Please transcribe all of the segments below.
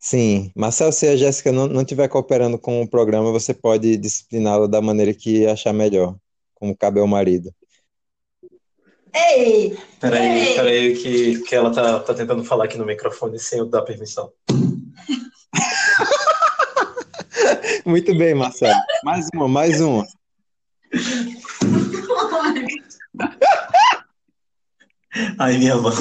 Sim, Marcel, se a Jéssica não, não estiver cooperando com o programa, você pode discipliná-la da maneira que achar melhor, como cabe ao marido. Ei! Peraí, Ei! peraí, que, que ela tá, tá tentando falar aqui no microfone sem eu dar permissão. Muito bem, Marcel. Mais uma, mais uma. Ai, minha mão.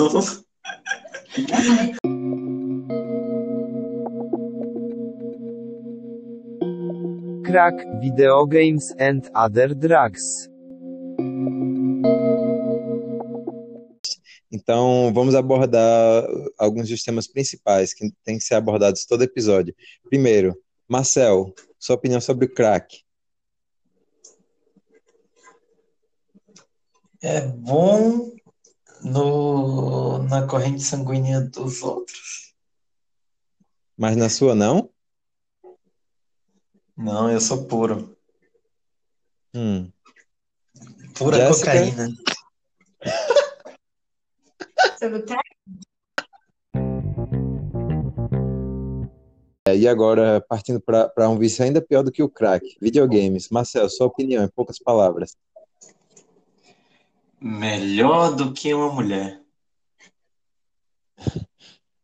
Crack, video games and other drugs. Então, vamos abordar alguns dos temas principais que têm que ser abordados todo episódio. Primeiro, Marcel, sua opinião sobre o crack. É bom no, na corrente sanguínea dos outros. Mas na sua não? Não, eu sou puro. Hum. Pura Jéssica? cocaína. Sobre o crack? É, E agora, partindo para um vício ainda pior do que o crack, videogames. Marcel, sua opinião, em poucas palavras. Melhor do que uma mulher.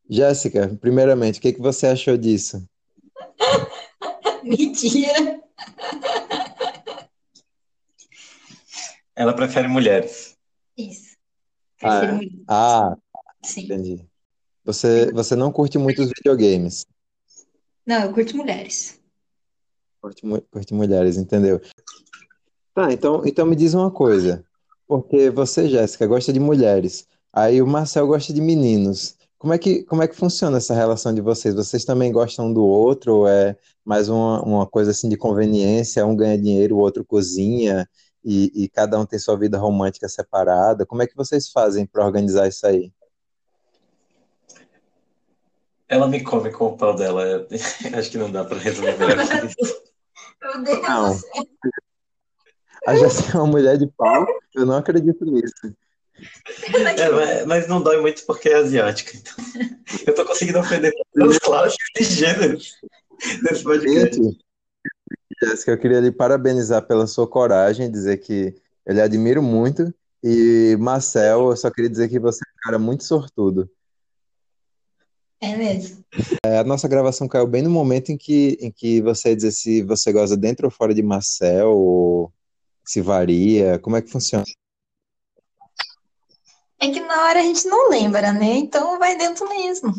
Jéssica, primeiramente, o que que você achou disso? Mentira! Ela prefere mulheres. Isso. Ah, Prefiro mulher. Ah, Sim. entendi. Você, você não curte muito os videogames. Não, eu curto mulheres. Curte, curte mulheres, entendeu? Tá, então, então me diz uma coisa. Porque você, Jéssica, gosta de mulheres. Aí o Marcel gosta de meninos. Como é que, como é que funciona essa relação de vocês? Vocês também gostam um do outro? Ou é mais uma, uma coisa assim de conveniência? Um ganha dinheiro, o outro cozinha e, e cada um tem sua vida romântica separada? Como é que vocês fazem para organizar isso aí? Ela me come com o pau dela. Acho que não dá pra resolver. Meu Deus Não. do céu. A Jéssica é uma mulher de pau? Eu não acredito nisso. É, mas, não dói muito porque é asiática. Então, eu tô conseguindo ofender todas as classes de gênero nesse podcast. Jéssica, eu queria lhe parabenizar pela sua coragem, dizer que eu lhe admiro muito. E Marcel, eu só queria dizer que você é um cara muito sortudo. É mesmo. É, a nossa gravação caiu bem no momento em que, em que você ia dizer se você gosta dentro ou fora de Marcel, ou se varia, como é que funciona? É que na hora a gente não lembra, né? Então vai dentro mesmo.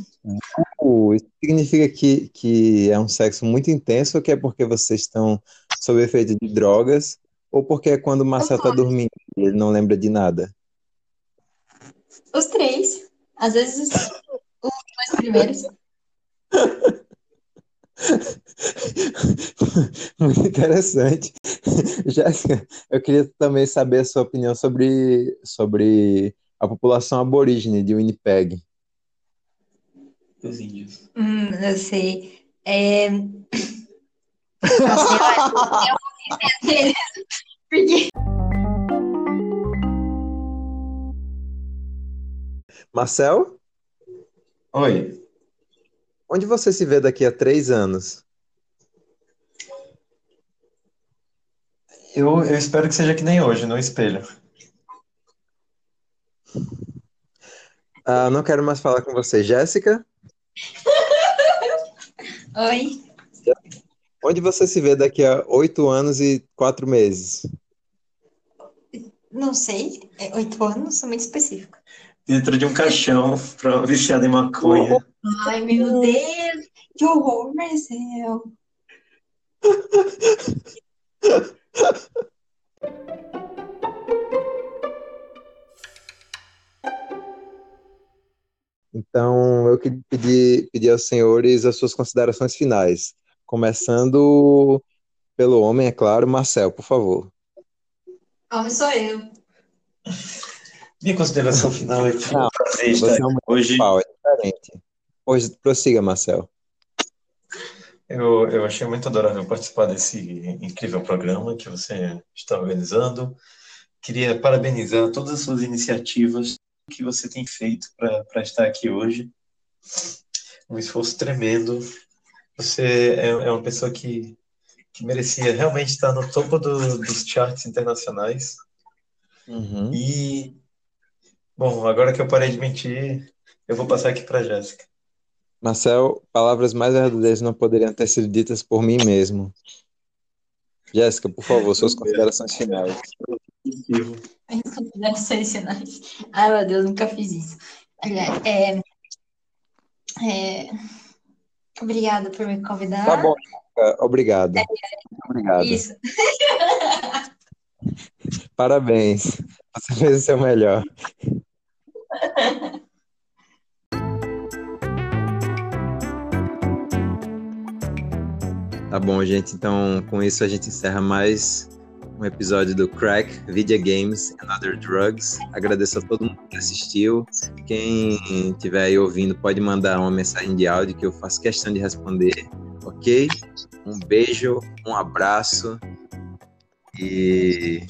Uh, Isso significa que, que é um sexo muito intenso, ou que é porque vocês estão sob efeito de drogas, ou porque é quando o Marcel está dormindo e ele não lembra de nada? Os três. Às vezes os dois primeiros. Muito interessante. Jéssica, eu queria também saber a sua opinião sobre, sobre a população aborígene de Winnipeg. Os índios. Hum, eu sei. É... Nossa, eu, entender. Porque Marcel, Oi. onde você se vê daqui a três anos? Eu, eu espero que seja que nem hoje, no espelho. Ah, não quero mais falar com você. Jéssica, Oi. onde você se vê daqui a oito anos e quatro meses? Não sei. É oito anos, sou muito específico. Dentro de um caixão pra, viciado em maconha. Ai, meu Deus. Que horror, Marcel. Então, eu queria pedir, pedir aos senhores as suas considerações finais. Começando pelo homem, é claro. Marcel, por favor. Homem sou eu. Minha consideração final é que foi um Não, prazer estar Você é um hoje. pau, é diferente. Hoje, prossiga, Marcel. Eu, eu achei muito adorável participar desse incrível programa que você está organizando. Queria parabenizar todas as suas iniciativas que você tem feito para estar aqui hoje. um esforço tremendo. Você é, é uma pessoa que, que merecia realmente estar no topo do, dos charts internacionais. Uhum. E, bom, agora que eu parei de mentir, eu vou passar aqui para Jéssica. Marcel, palavras mais verdadeiras não poderiam ter sido ditas por mim mesmo. Jéssica, por favor, suas considerações finais. As considerações finais. Ai, meu Deus, nunca fiz isso. Olha, é, é, obrigada por me convidar. Tá bom, obrigado. Obrigado. Isso. Parabéns. Você fez o seu melhor. Tá bom, gente. Então, com isso a gente encerra mais um episódio do Crack Video Games and Other Drugs. Agradeço a todo mundo que assistiu. Quem estiver aí ouvindo pode mandar uma mensagem de áudio que eu faço questão de responder, ok? Um beijo, um abraço e.